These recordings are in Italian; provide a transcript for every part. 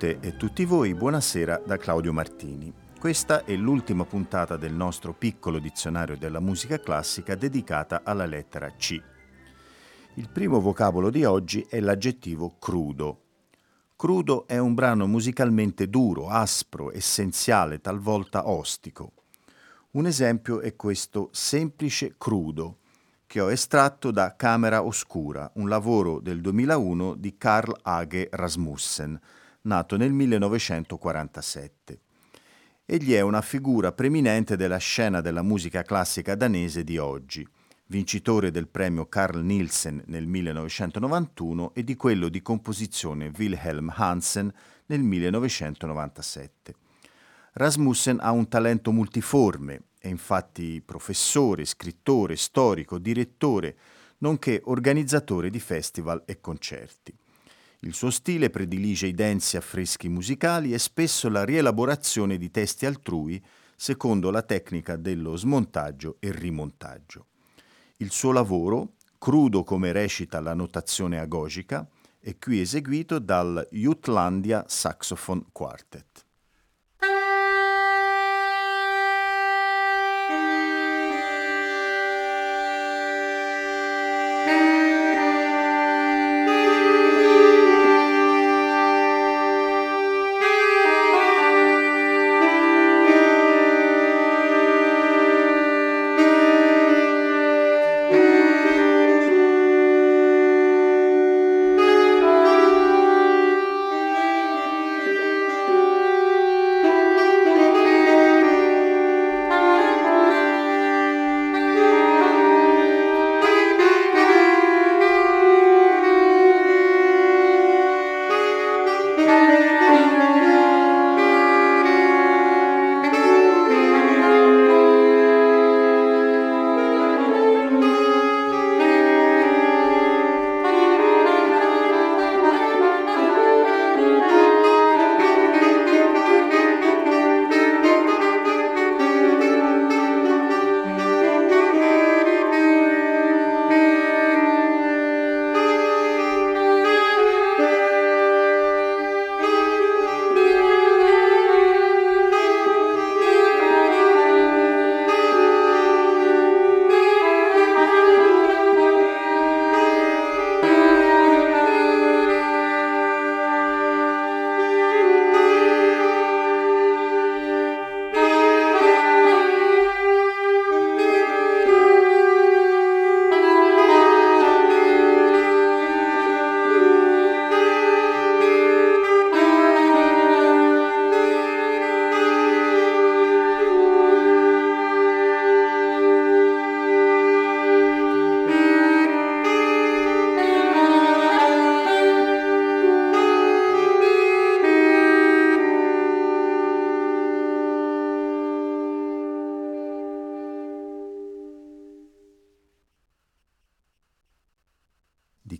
Tutte e tutti voi, buonasera da Claudio Martini. Questa è l'ultima puntata del nostro piccolo dizionario della musica classica dedicata alla lettera C. Il primo vocabolo di oggi è l'aggettivo crudo. Crudo è un brano musicalmente duro, aspro, essenziale, talvolta ostico. Un esempio è questo semplice crudo, che ho estratto da Camera Oscura, un lavoro del 2001 di Carl Age Rasmussen, nato nel 1947. Egli è una figura preminente della scena della musica classica danese di oggi, vincitore del premio Carl Nielsen nel 1991 e di quello di composizione Wilhelm Hansen nel 1997. Rasmussen ha un talento multiforme, è infatti professore, scrittore, storico, direttore, nonché organizzatore di festival e concerti. Il suo stile predilige i densi affreschi musicali e spesso la rielaborazione di testi altrui secondo la tecnica dello smontaggio e rimontaggio. Il suo lavoro, crudo come recita la notazione agogica, è qui eseguito dal Jutlandia Saxophone Quartet.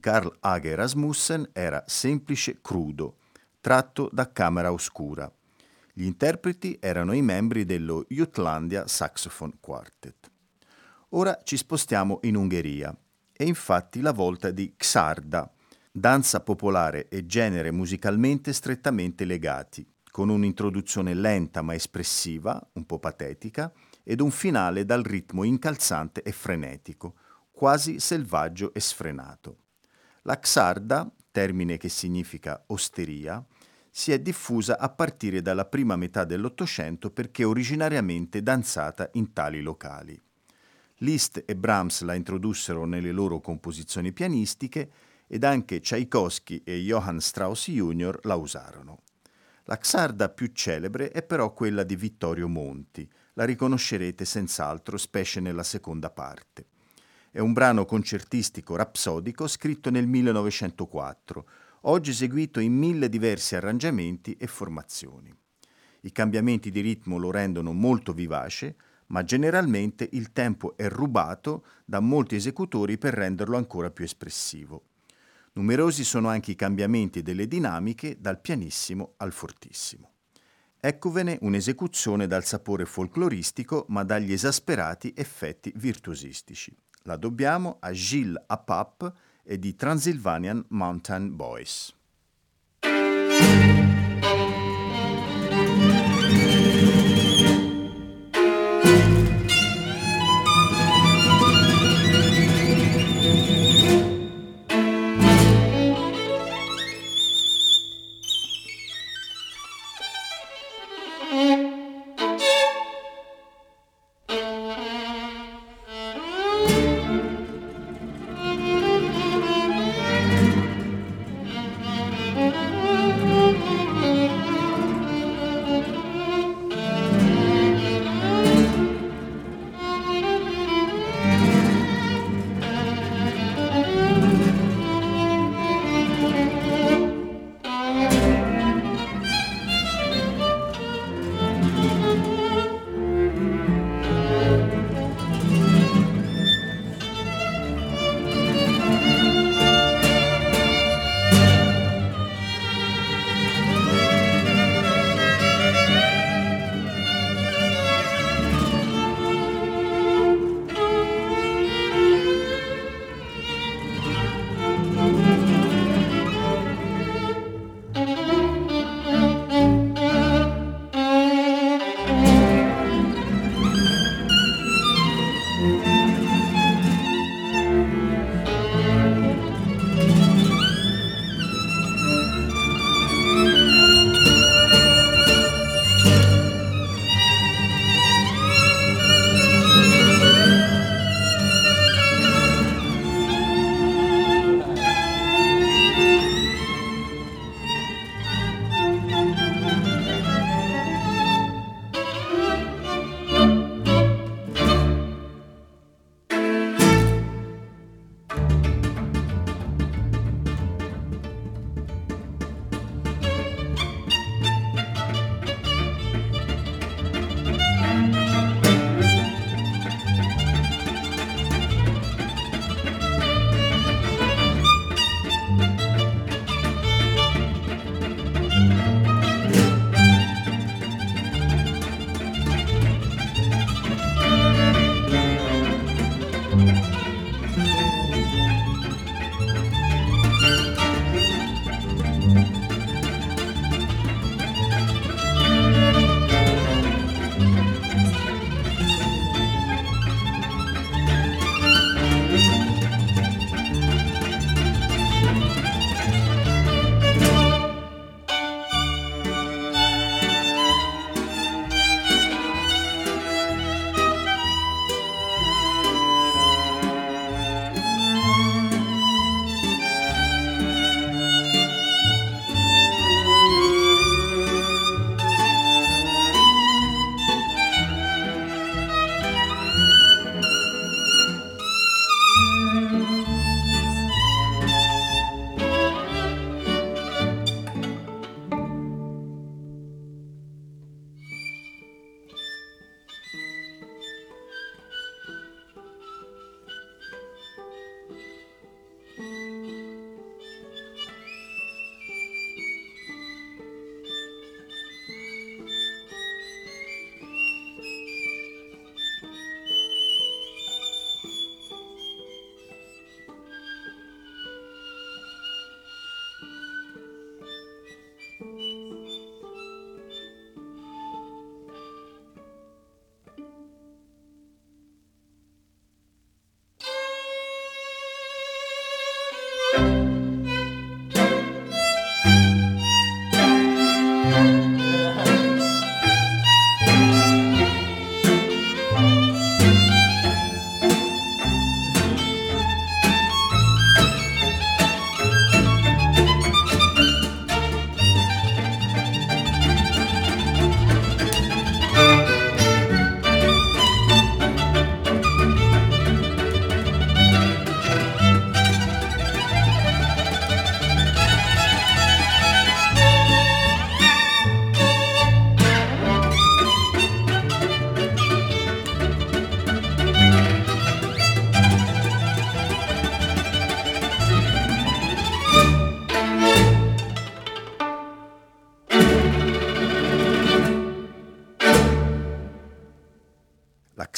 Carl Age Rasmussen era semplice crudo, tratto da Camera Oscura. Gli interpreti erano i membri dello Jutlandia Saxophone Quartet. Ora ci spostiamo in Ungheria. È infatti la volta di Xarda, danza popolare e genere musicalmente strettamente legati, con un'introduzione lenta ma espressiva, un po' patetica, ed un finale dal ritmo incalzante e frenetico, quasi selvaggio e sfrenato. La xarda, termine che significa osteria, si è diffusa a partire dalla prima metà dell'Ottocento perché originariamente danzata in tali locali. Liszt e Brahms la introdussero nelle loro composizioni pianistiche ed anche Tchaikovsky e Johann Strauss Jr. la usarono. La xarda più celebre è però quella di Vittorio Monti, la riconoscerete senz'altro, specie nella seconda parte. È un brano concertistico rapsodico scritto nel 1904, oggi eseguito in mille diversi arrangiamenti e formazioni. I cambiamenti di ritmo lo rendono molto vivace, ma generalmente il tempo è rubato da molti esecutori per renderlo ancora più espressivo. Numerosi sono anche i cambiamenti delle dinamiche dal pianissimo al fortissimo. Eccovene un'esecuzione dal sapore folcloristico ma dagli esasperati effetti virtuosistici. La dobbiamo a Gilles Apap e di Transylvanian Mountain Boys.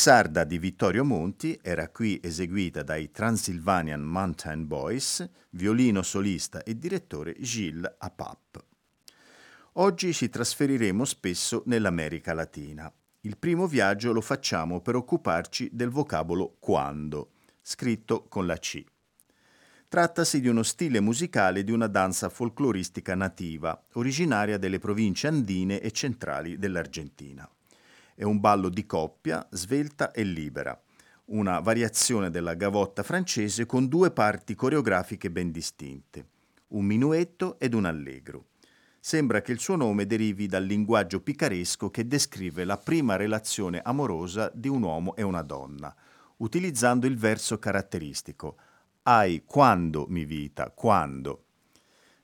La Xarda di Vittorio Monti era qui eseguita dai Transylvanian Mountain Boys, violino solista e direttore Gilles Apap. Oggi ci trasferiremo spesso nell'America Latina. Il primo viaggio lo facciamo per occuparci del vocabolo quando, scritto con la C. Trattasi di uno stile musicale di una danza folcloristica nativa, originaria delle province andine e centrali dell'Argentina. È un ballo di coppia, svelta e libera, una variazione della gavotta francese con due parti coreografiche ben distinte, un minuetto ed un allegro. Sembra che il suo nome derivi dal linguaggio picaresco che descrive la prima relazione amorosa di un uomo e una donna, utilizzando il verso caratteristico. Ai quando mi vita, quando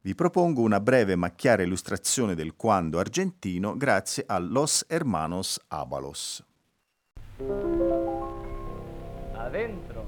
vi propongo una breve ma chiara illustrazione del quando argentino grazie a Los Hermanos Abalos. Adentro.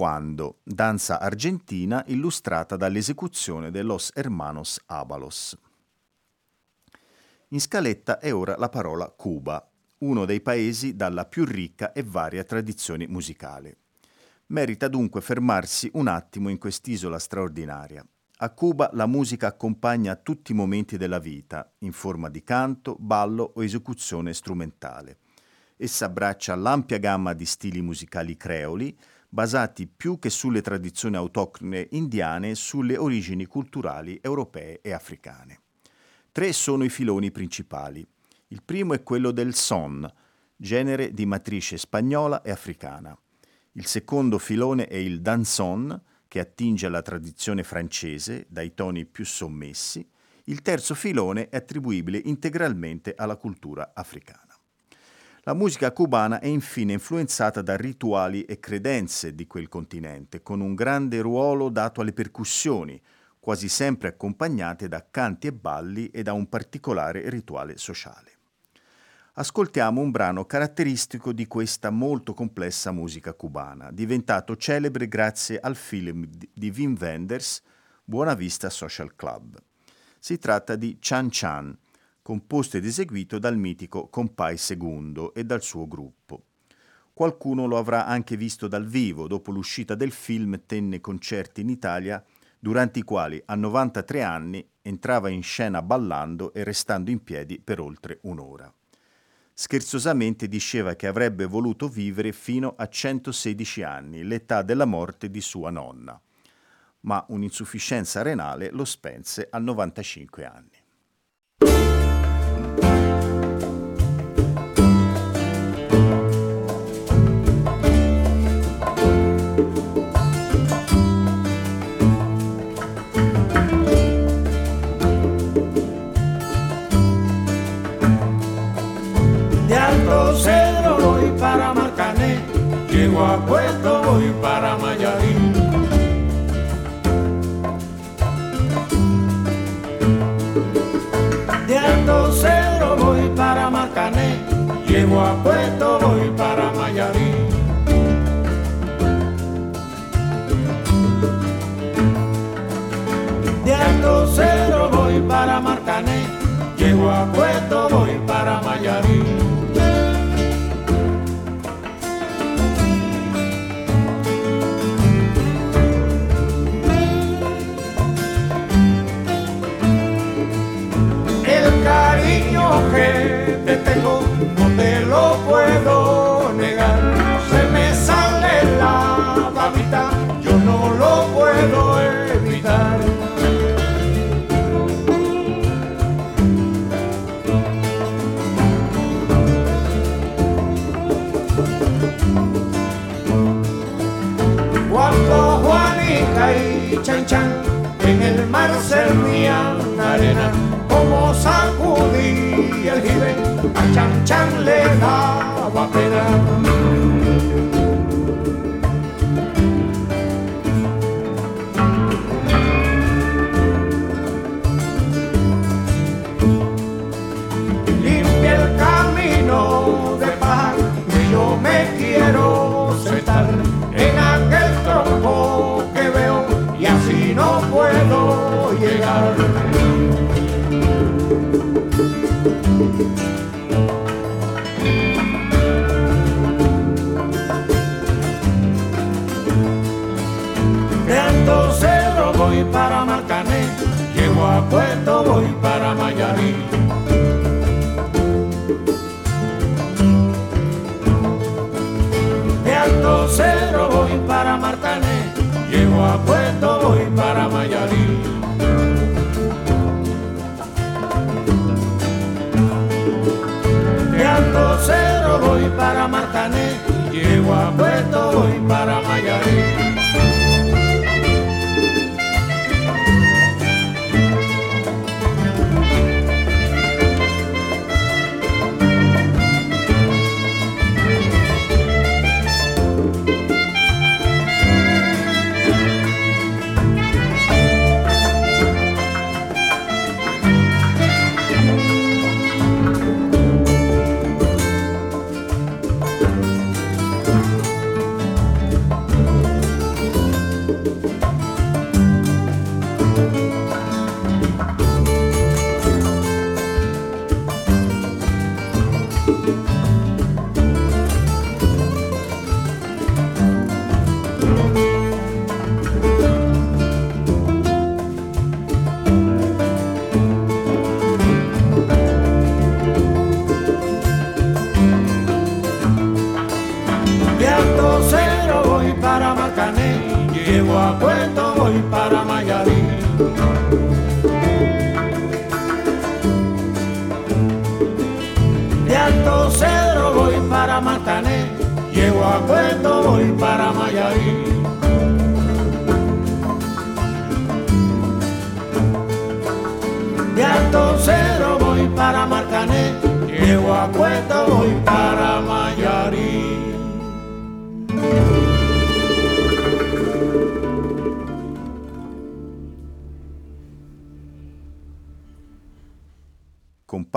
Cuando, danza argentina illustrata dall'esecuzione de Los Hermanos Abalos. In scaletta è ora la parola Cuba, uno dei paesi dalla più ricca e varia tradizione musicale. Merita dunque fermarsi un attimo in quest'isola straordinaria. A Cuba la musica accompagna tutti i momenti della vita, in forma di canto, ballo o esecuzione strumentale. Essa abbraccia l'ampia gamma di stili musicali creoli, basati più che sulle tradizioni autoctone indiane sulle origini culturali europee e africane. Tre sono i filoni principali. Il primo è quello del son, genere di matrice spagnola e africana. Il secondo filone è il danson, che attinge alla tradizione francese, dai toni più sommessi. Il terzo filone è attribuibile integralmente alla cultura africana. La musica cubana è infine influenzata da rituali e credenze di quel continente, con un grande ruolo dato alle percussioni, quasi sempre accompagnate da canti e balli e da un particolare rituale sociale. Ascoltiamo un brano caratteristico di questa molto complessa musica cubana, diventato celebre grazie al film di Wim Wenders Buona Vista Social Club. Si tratta di Chan Chan, composto ed eseguito dal mitico Compay Segundo e dal suo gruppo. Qualcuno lo avrà anche visto dal vivo, dopo l'uscita del film tenne concerti in Italia, durante i quali a 93 anni entrava in scena ballando e restando in piedi per oltre un'ora. Scherzosamente diceva che avrebbe voluto vivere fino a 116 anni, l'età della morte di sua nonna, ma un'insufficienza renale lo spense a 95 anni. Llego a Puerto voy para Mayarí. De Alto Cedro voy para Marcané, llego a Puerto voy para Mayarí. que te tengo, no te lo puedo negar. Se me sale la babita, yo no lo puedo evitar.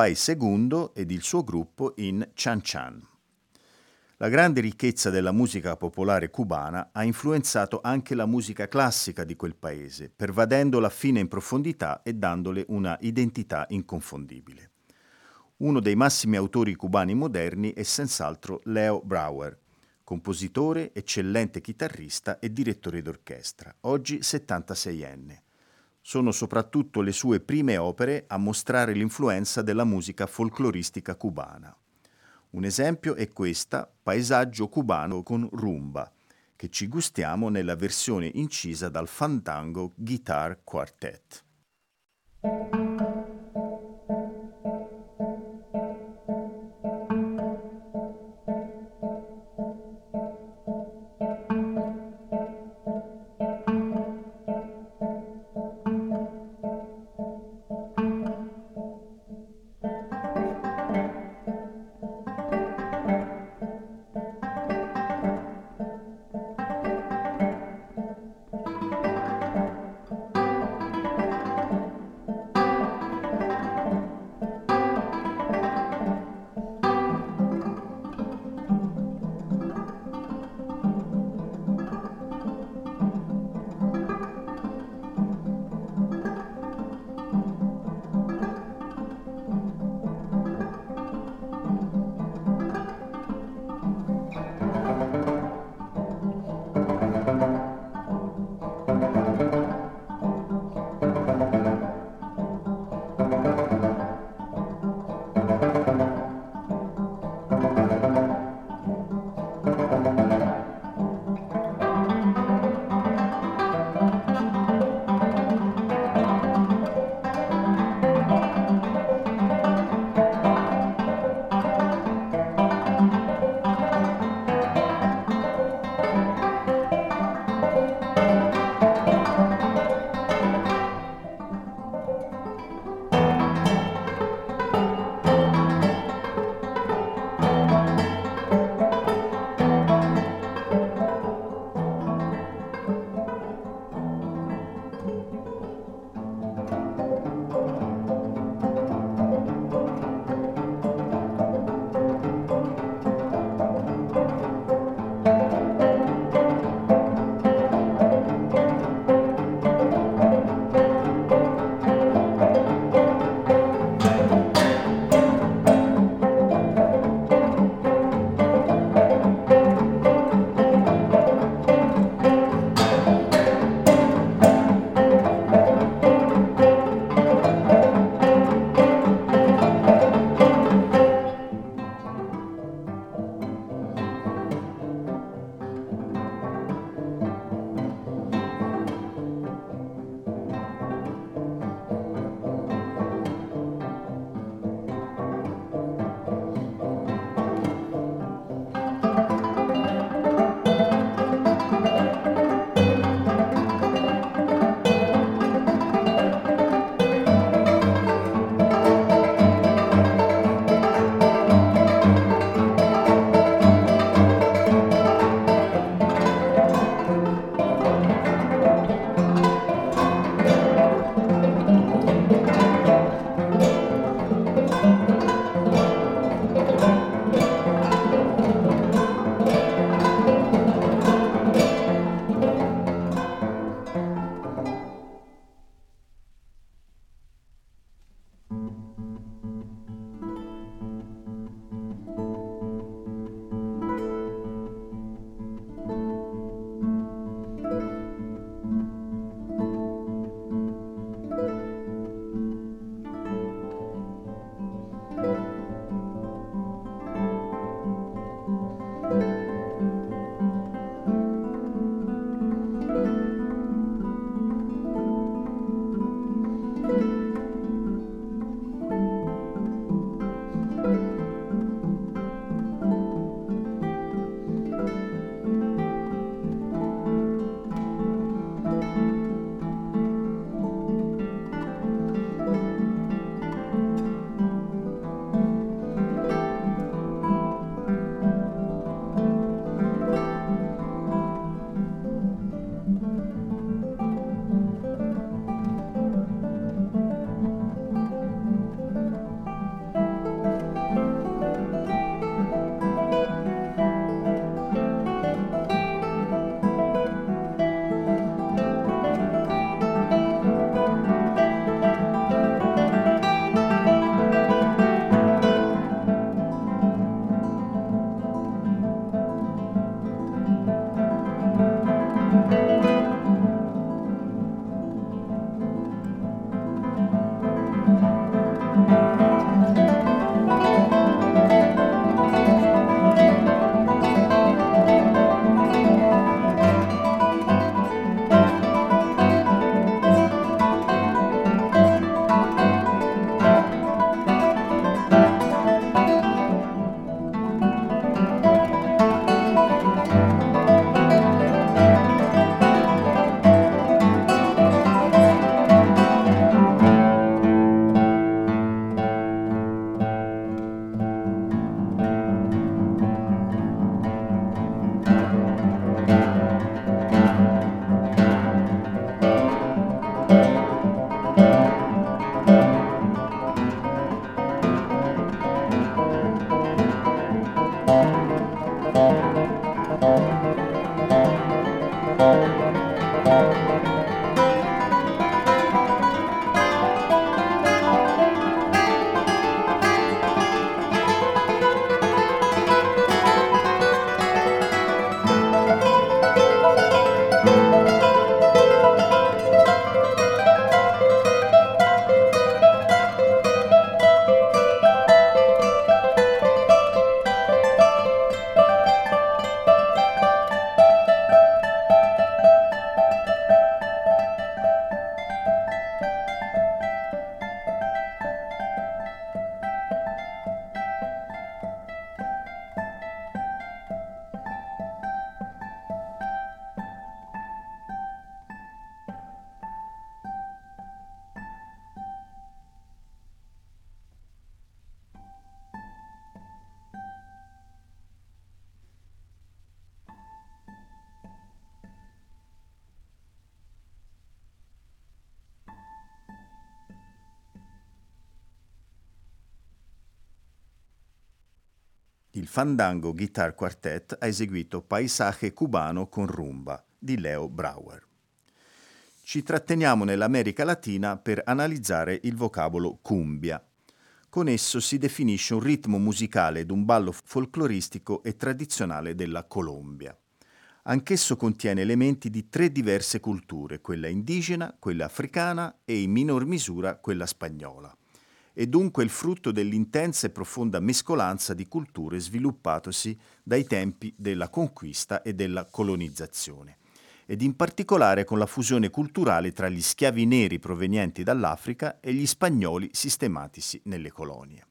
Pai II ed il suo gruppo in Chan Chan. La grande ricchezza della musica popolare cubana ha influenzato anche la musica classica di quel paese, pervadendola fino in profondità e dandole una identità inconfondibile. Uno dei massimi autori cubani moderni è senz'altro Leo Brauer, compositore, eccellente chitarrista e direttore d'orchestra, oggi 76enne sono soprattutto le sue prime opere a mostrare l'influenza della musica folcloristica cubana. Un esempio è questa Paesaggio cubano con rumba, che ci gustiamo nella versione incisa dal Fandango Guitar Quartet. Fandango Guitar Quartet ha eseguito Paisaje cubano con rumba di Leo Brauer. Ci tratteniamo nell'America Latina per analizzare il vocabolo cumbia. Con esso si definisce un ritmo musicale ed un ballo folcloristico e tradizionale della Colombia. Anch'esso contiene elementi di tre diverse culture, quella indigena, quella africana e in minor misura quella spagnola e dunque il frutto dell'intensa e profonda mescolanza di culture sviluppatosi dai tempi della conquista e della colonizzazione, ed in particolare con la fusione culturale tra gli schiavi neri provenienti dall'Africa e gli spagnoli sistematisi nelle colonie.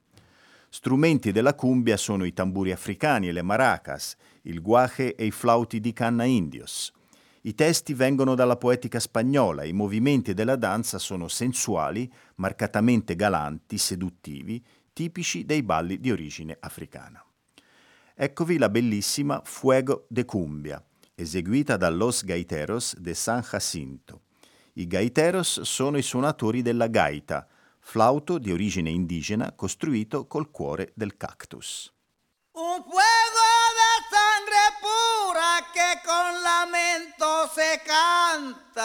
Strumenti della cumbia sono i tamburi africani e le maracas, il guaje e i flauti di canna indios, i testi vengono dalla poetica spagnola, i movimenti della danza sono sensuali, marcatamente galanti, seduttivi, tipici dei balli di origine africana. Eccovi la bellissima Fuego de Cumbia, eseguita da Los Gaiteros de San Jacinto. I gaiteros sono i suonatori della gaita, flauto di origine indigena costruito col cuore del cactus. Un fuego de sangre pura que con lamento se canta.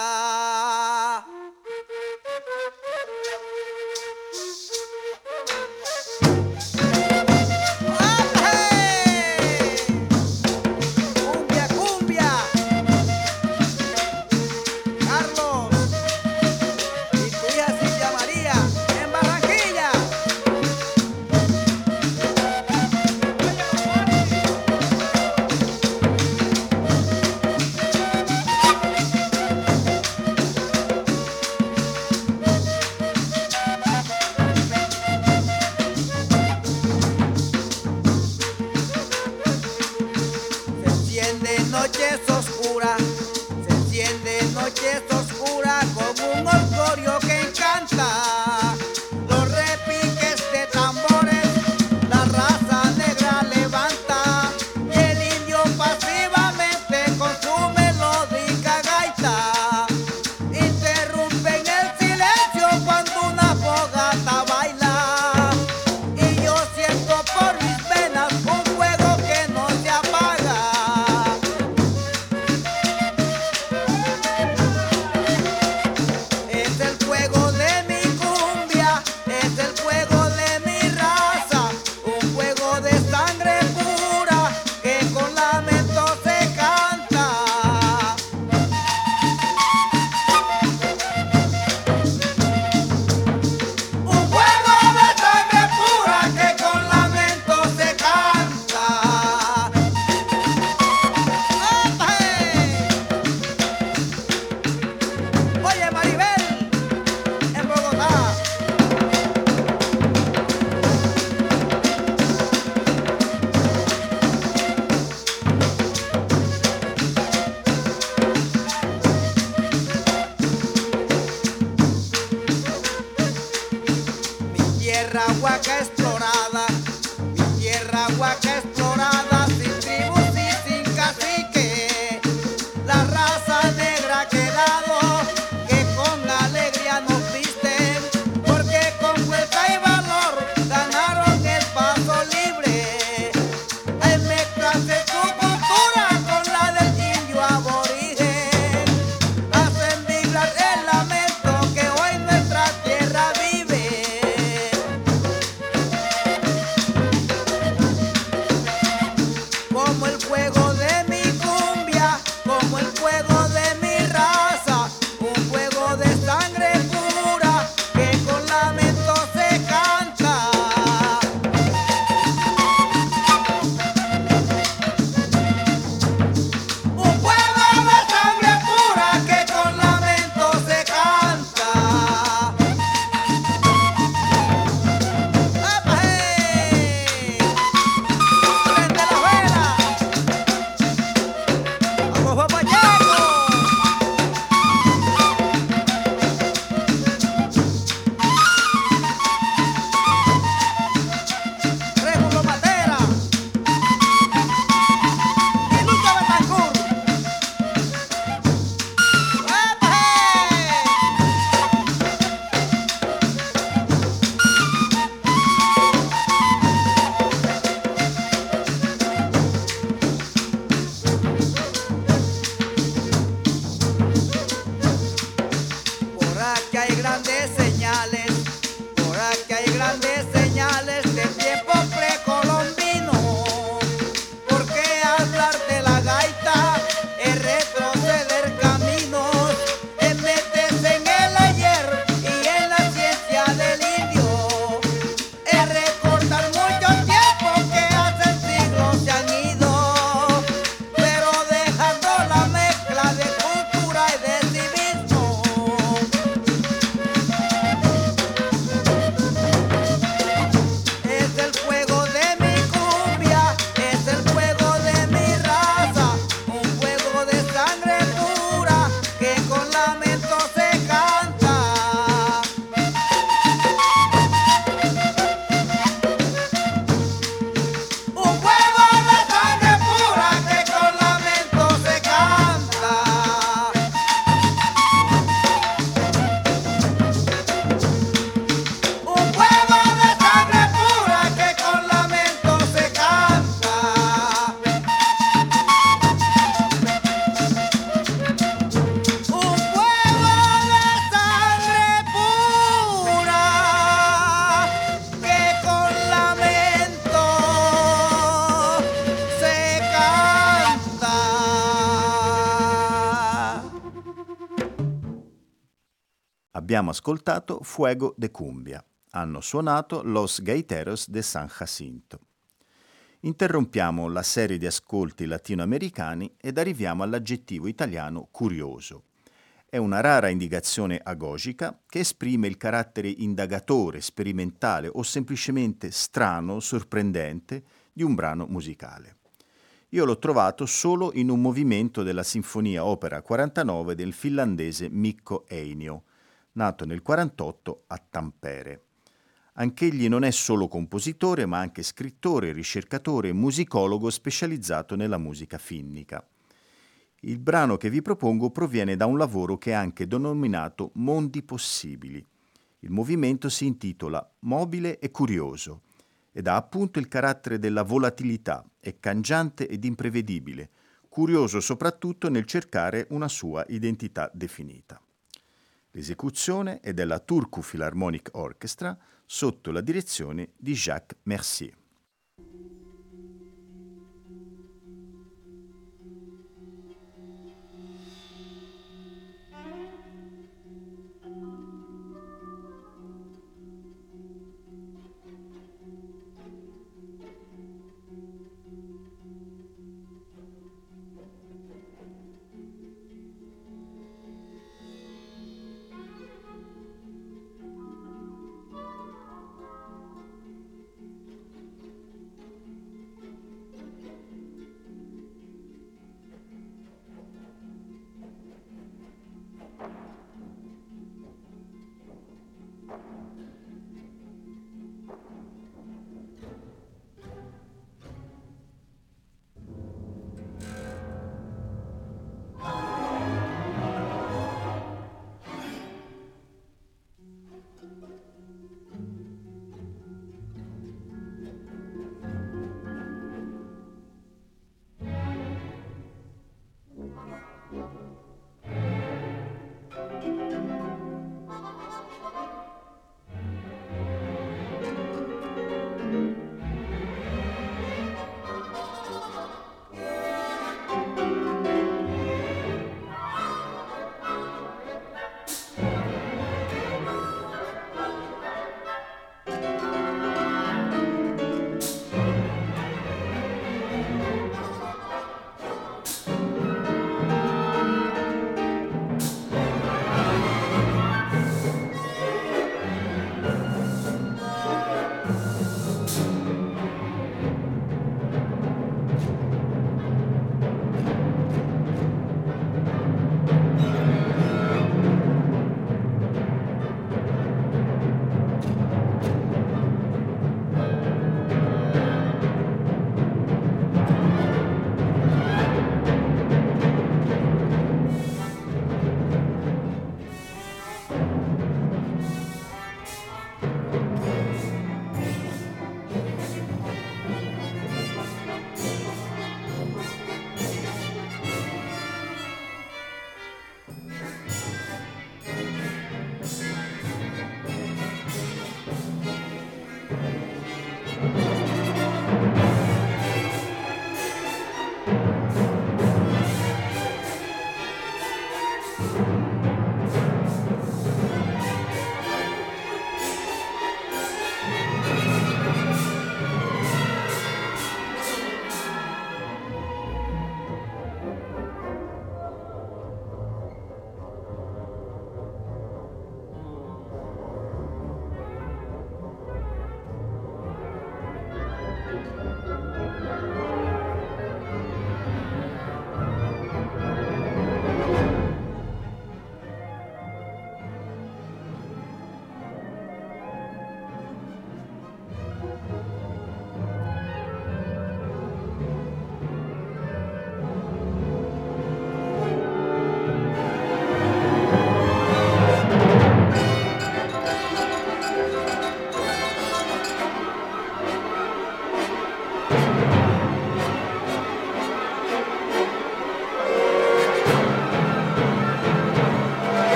Abbiamo ascoltato Fuego de Cumbia. Hanno suonato Los Gaiteros de San Jacinto. Interrompiamo la serie di ascolti latinoamericani ed arriviamo all'aggettivo italiano curioso. È una rara indicazione agogica che esprime il carattere indagatore, sperimentale o semplicemente strano, sorprendente di un brano musicale. Io l'ho trovato solo in un movimento della Sinfonia Opera 49 del finlandese Mikko Einio, nato nel 48 a Tampere. Anch'egli non è solo compositore, ma anche scrittore, ricercatore e musicologo specializzato nella musica finnica. Il brano che vi propongo proviene da un lavoro che è anche denominato Mondi Possibili. Il movimento si intitola Mobile e Curioso ed ha appunto il carattere della volatilità, è cangiante ed imprevedibile, curioso soprattutto nel cercare una sua identità definita. L'esecuzione è della Turku Philharmonic Orchestra sotto la direzione di Jacques Mercier.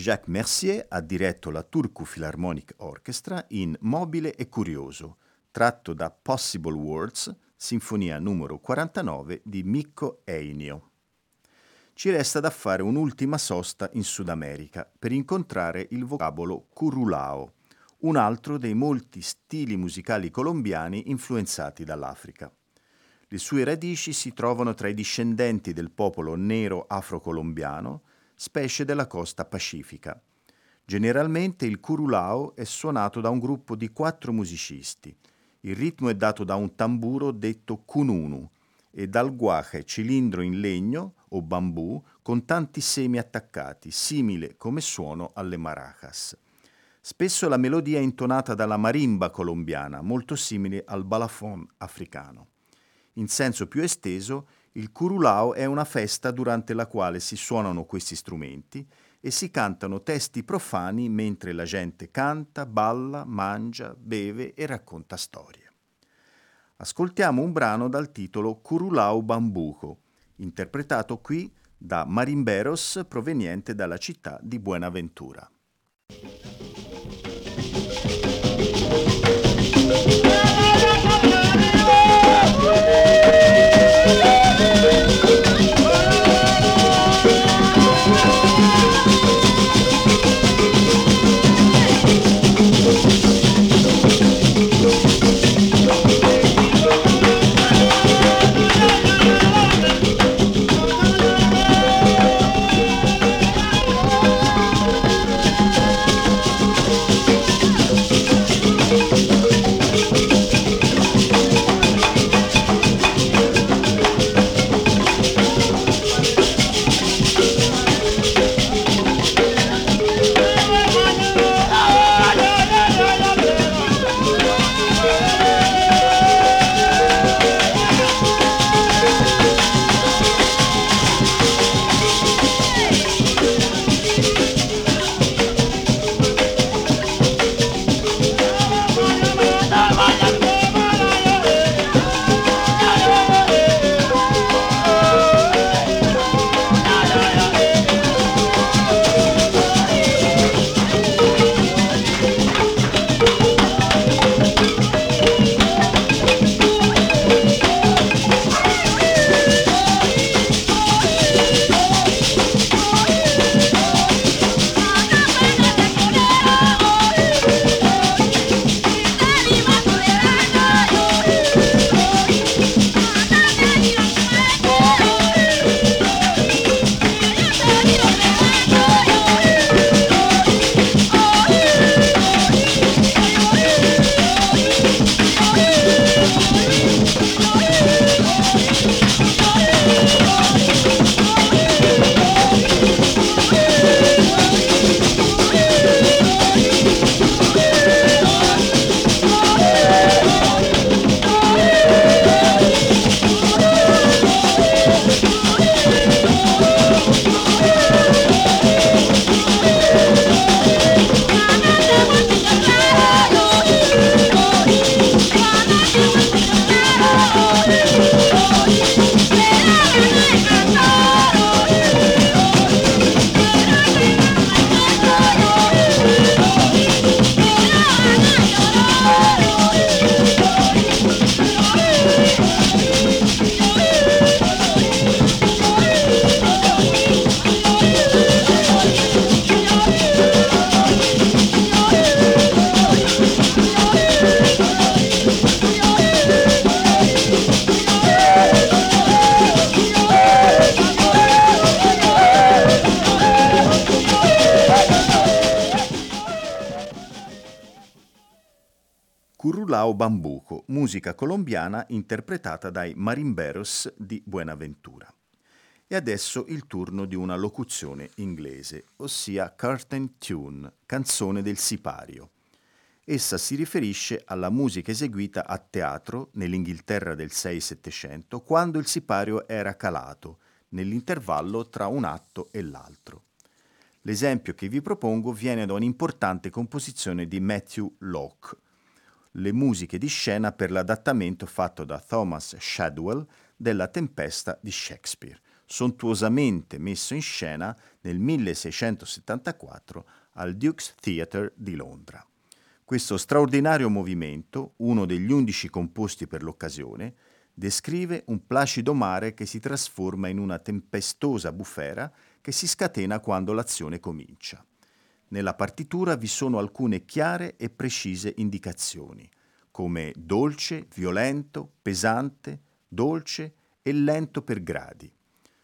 Jacques Mercier ha diretto la Turku Philharmonic Orchestra in Mobile e Curioso, tratto da Possible Words, sinfonia numero 49 di Mikko Einio. Ci resta da fare un'ultima sosta in Sud America per incontrare il vocabolo curulao, un altro dei molti stili musicali colombiani influenzati dall'Africa. Le sue radici si trovano tra i discendenti del popolo nero afrocolombiano, specie della costa pacifica. Generalmente il curulao è suonato da un gruppo di quattro musicisti. Il ritmo è dato da un tamburo detto kununu e dal guache cilindro in legno o bambù con tanti semi attaccati, simile come suono alle maracas. Spesso la melodia è intonata dalla marimba colombiana, molto simile al balafon africano. In senso più esteso, il curulao è una festa durante la quale si suonano questi strumenti e si cantano testi profani mentre la gente canta, balla, mangia, beve e racconta storie. Ascoltiamo un brano dal titolo Curulao Bambuco, interpretato qui da marimberos proveniente dalla città di Buenaventura. Colombiana interpretata dai Marimberos di Buenaventura. E adesso il turno di una locuzione inglese, ossia curtain tune, canzone del sipario. Essa si riferisce alla musica eseguita a teatro nell'Inghilterra del 6-700 quando il sipario era calato, nell'intervallo tra un atto e l'altro. L'esempio che vi propongo viene da un'importante composizione di Matthew Locke, le musiche di scena per l'adattamento fatto da Thomas Shadwell della Tempesta di Shakespeare. sontuosamente messo in scena nel 1674 al Duke's Theatre di Londra. Questo straordinario movimento, uno degli undici composti per l'occasione, descrive un placido mare che si trasforma in una tempestosa bufera che si scatena quando l'azione comincia. Nella partitura vi sono alcune chiare e precise indicazioni, come dolce, violento, pesante, dolce e lento per gradi.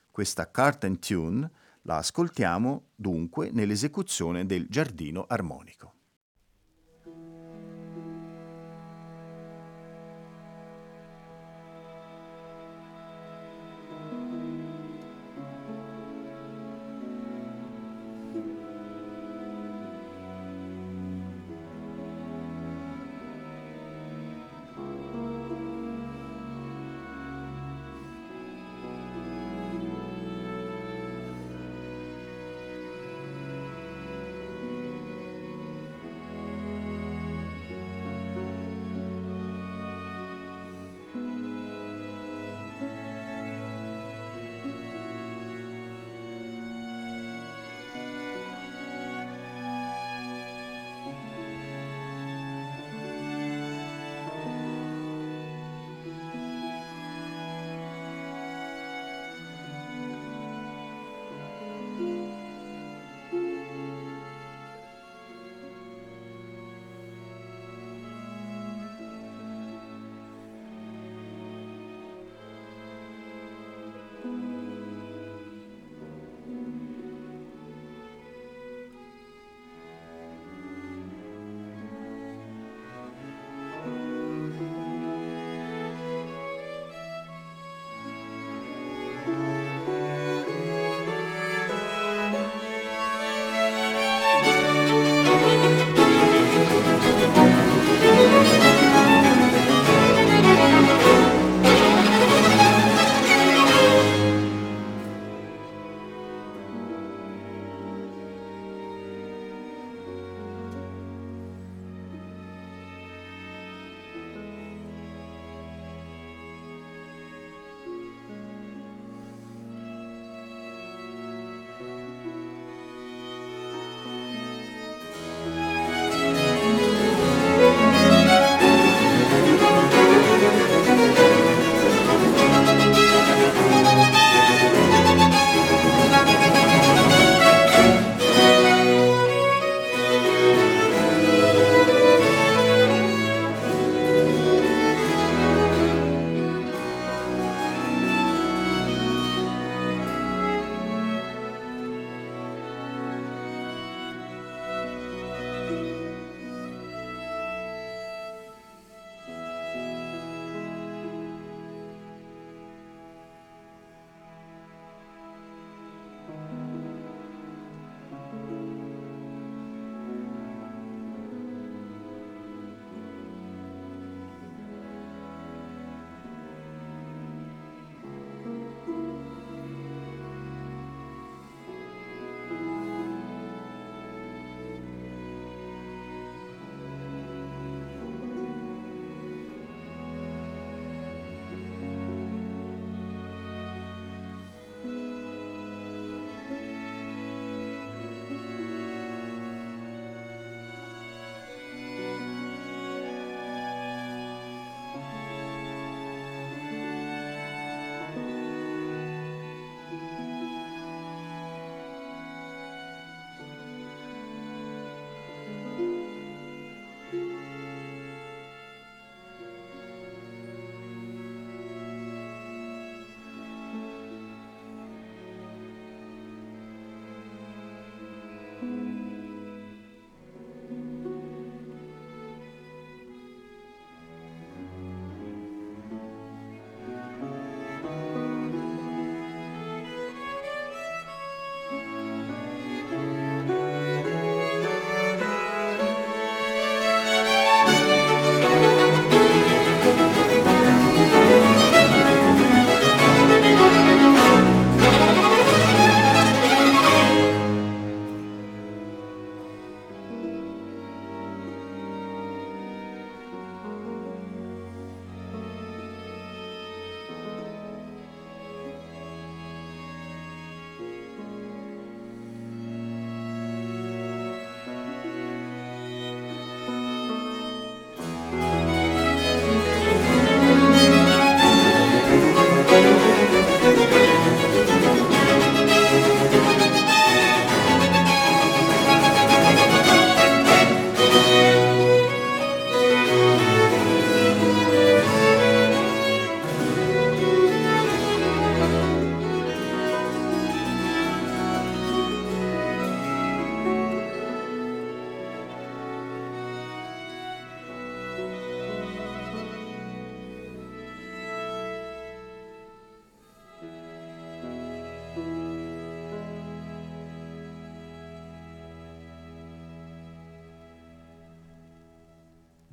Questa cart and tune la ascoltiamo dunque nell'esecuzione del giardino armonico.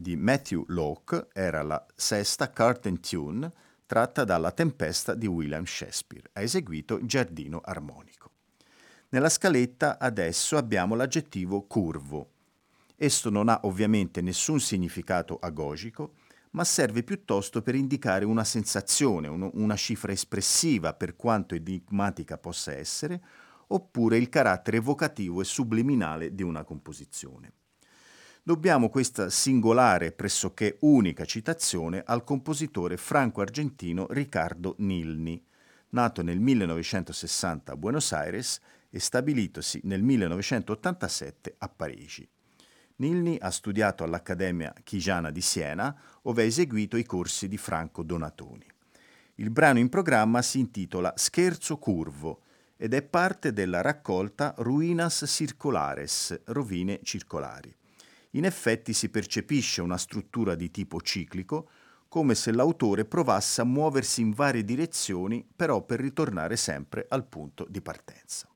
Di Matthew Locke era la sesta Curtain Tune tratta dalla Tempesta di William Shakespeare. Ha eseguito Giardino Armonico. Nella scaletta adesso abbiamo l'aggettivo curvo. Esso non ha ovviamente nessun significato agogico, ma serve piuttosto per indicare una sensazione, una cifra espressiva per quanto enigmatica possa essere, oppure il carattere evocativo e subliminale di una composizione. Dobbiamo questa singolare, pressoché unica citazione al compositore franco-argentino Riccardo Nilni, nato nel 1960 a Buenos Aires e stabilitosi nel 1987 a Parigi. Nilni ha studiato all'Accademia Chigiana di Siena, ove ha eseguito i corsi di Franco Donatoni. Il brano in programma si intitola Scherzo curvo ed è parte della raccolta Ruinas Circulares, rovine circolari. In effetti si percepisce una struttura di tipo ciclico, come se l'autore provasse a muoversi in varie direzioni, però per ritornare sempre al punto di partenza.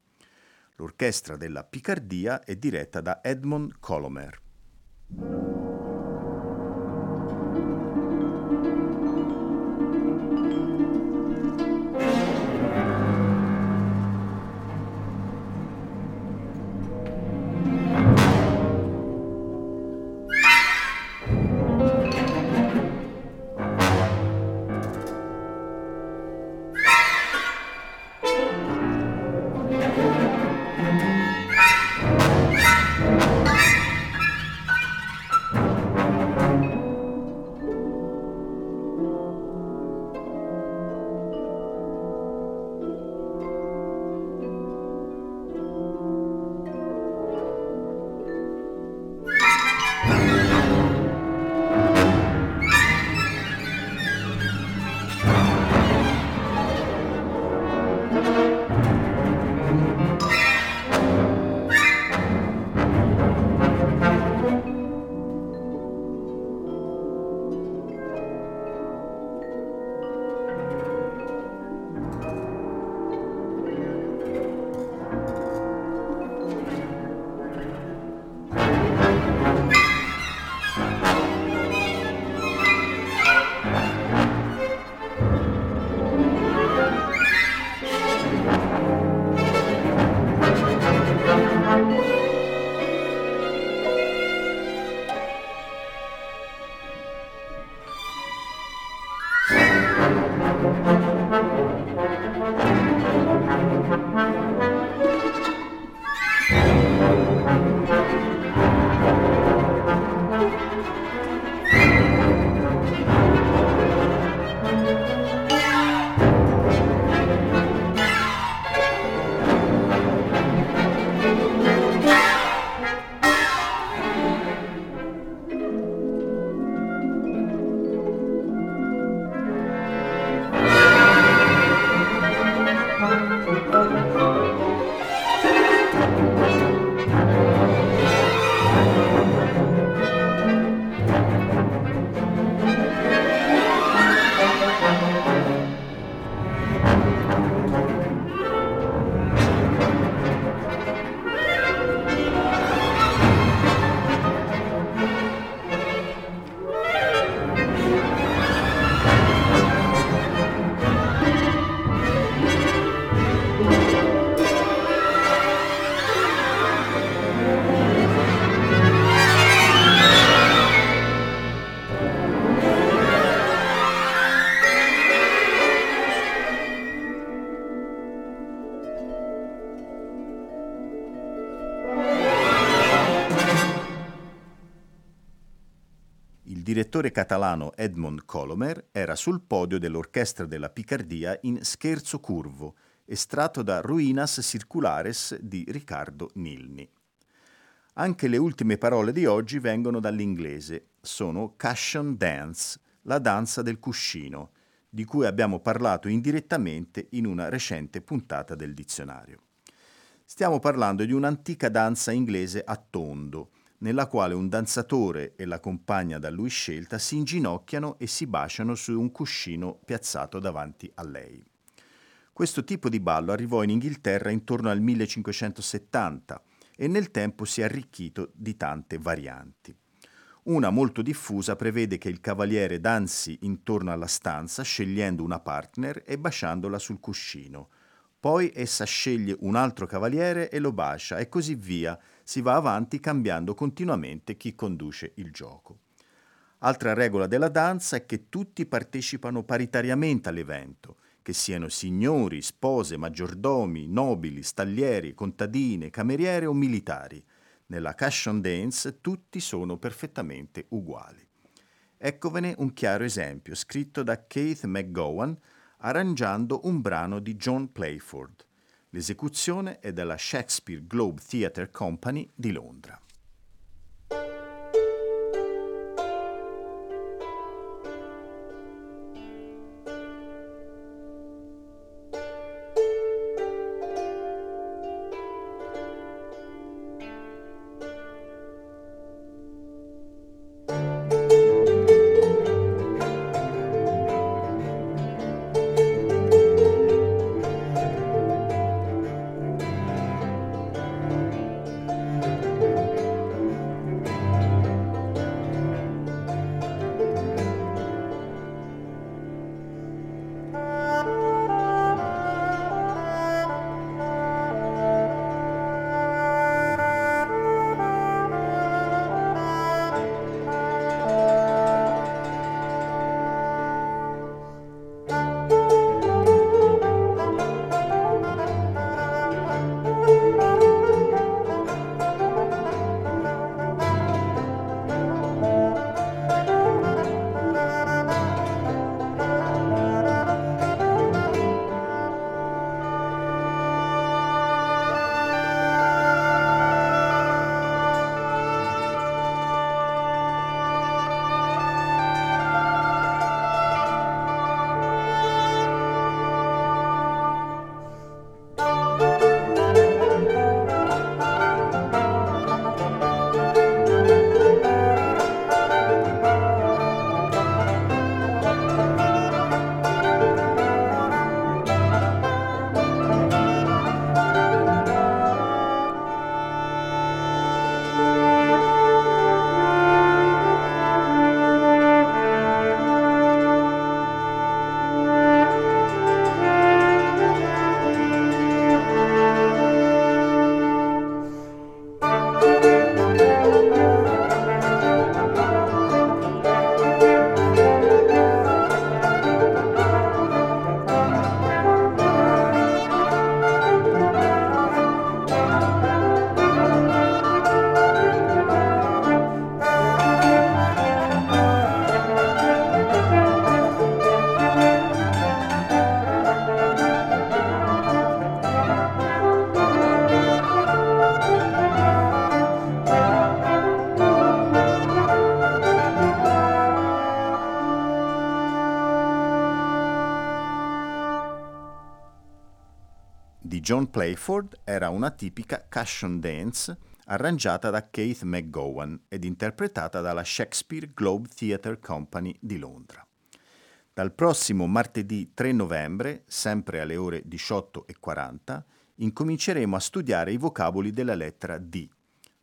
L'orchestra della Picardia è diretta da Edmond Colomer. Direttore catalano Edmond Colomer era sul podio dell'Orchestra della Picardia in Scherzo Curvo, estratto da Ruinas Circulares di Riccardo Nilni. Anche le ultime parole di oggi vengono dall'inglese, sono cushion dance, la danza del cuscino, di cui abbiamo parlato indirettamente in una recente puntata del dizionario. Stiamo parlando di un'antica danza inglese a tondo, nella quale un danzatore e la compagna da lui scelta si inginocchiano e si baciano su un cuscino piazzato davanti a lei. Questo tipo di ballo arrivò in Inghilterra intorno al 1570 e nel tempo si è arricchito di tante varianti. Una molto diffusa prevede che il cavaliere danzi intorno alla stanza scegliendo una partner e baciandola sul cuscino. Poi essa sceglie un altro cavaliere e lo bacia e così via. Si va avanti cambiando continuamente chi conduce il gioco. Altra regola della danza è che tutti partecipano paritariamente all'evento, che siano signori, spose, maggiordomi, nobili, stallieri, contadine, cameriere o militari. Nella Cushion Dance tutti sono perfettamente uguali. Eccovene un chiaro esempio scritto da Keith McGowan arrangiando un brano di John Playford. L'esecuzione è della Shakespeare Globe Theatre Company di Londra. John Playford era una tipica cushion dance arrangiata da Keith McGowan ed interpretata dalla Shakespeare Globe Theatre Company di Londra. Dal prossimo martedì 3 novembre, sempre alle ore 18.40, incominceremo a studiare i vocaboli della lettera D,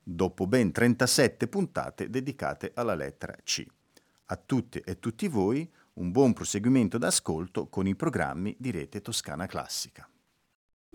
dopo ben 37 puntate dedicate alla lettera C. A tutte e tutti voi un buon proseguimento d'ascolto con i programmi di Rete Toscana Classica.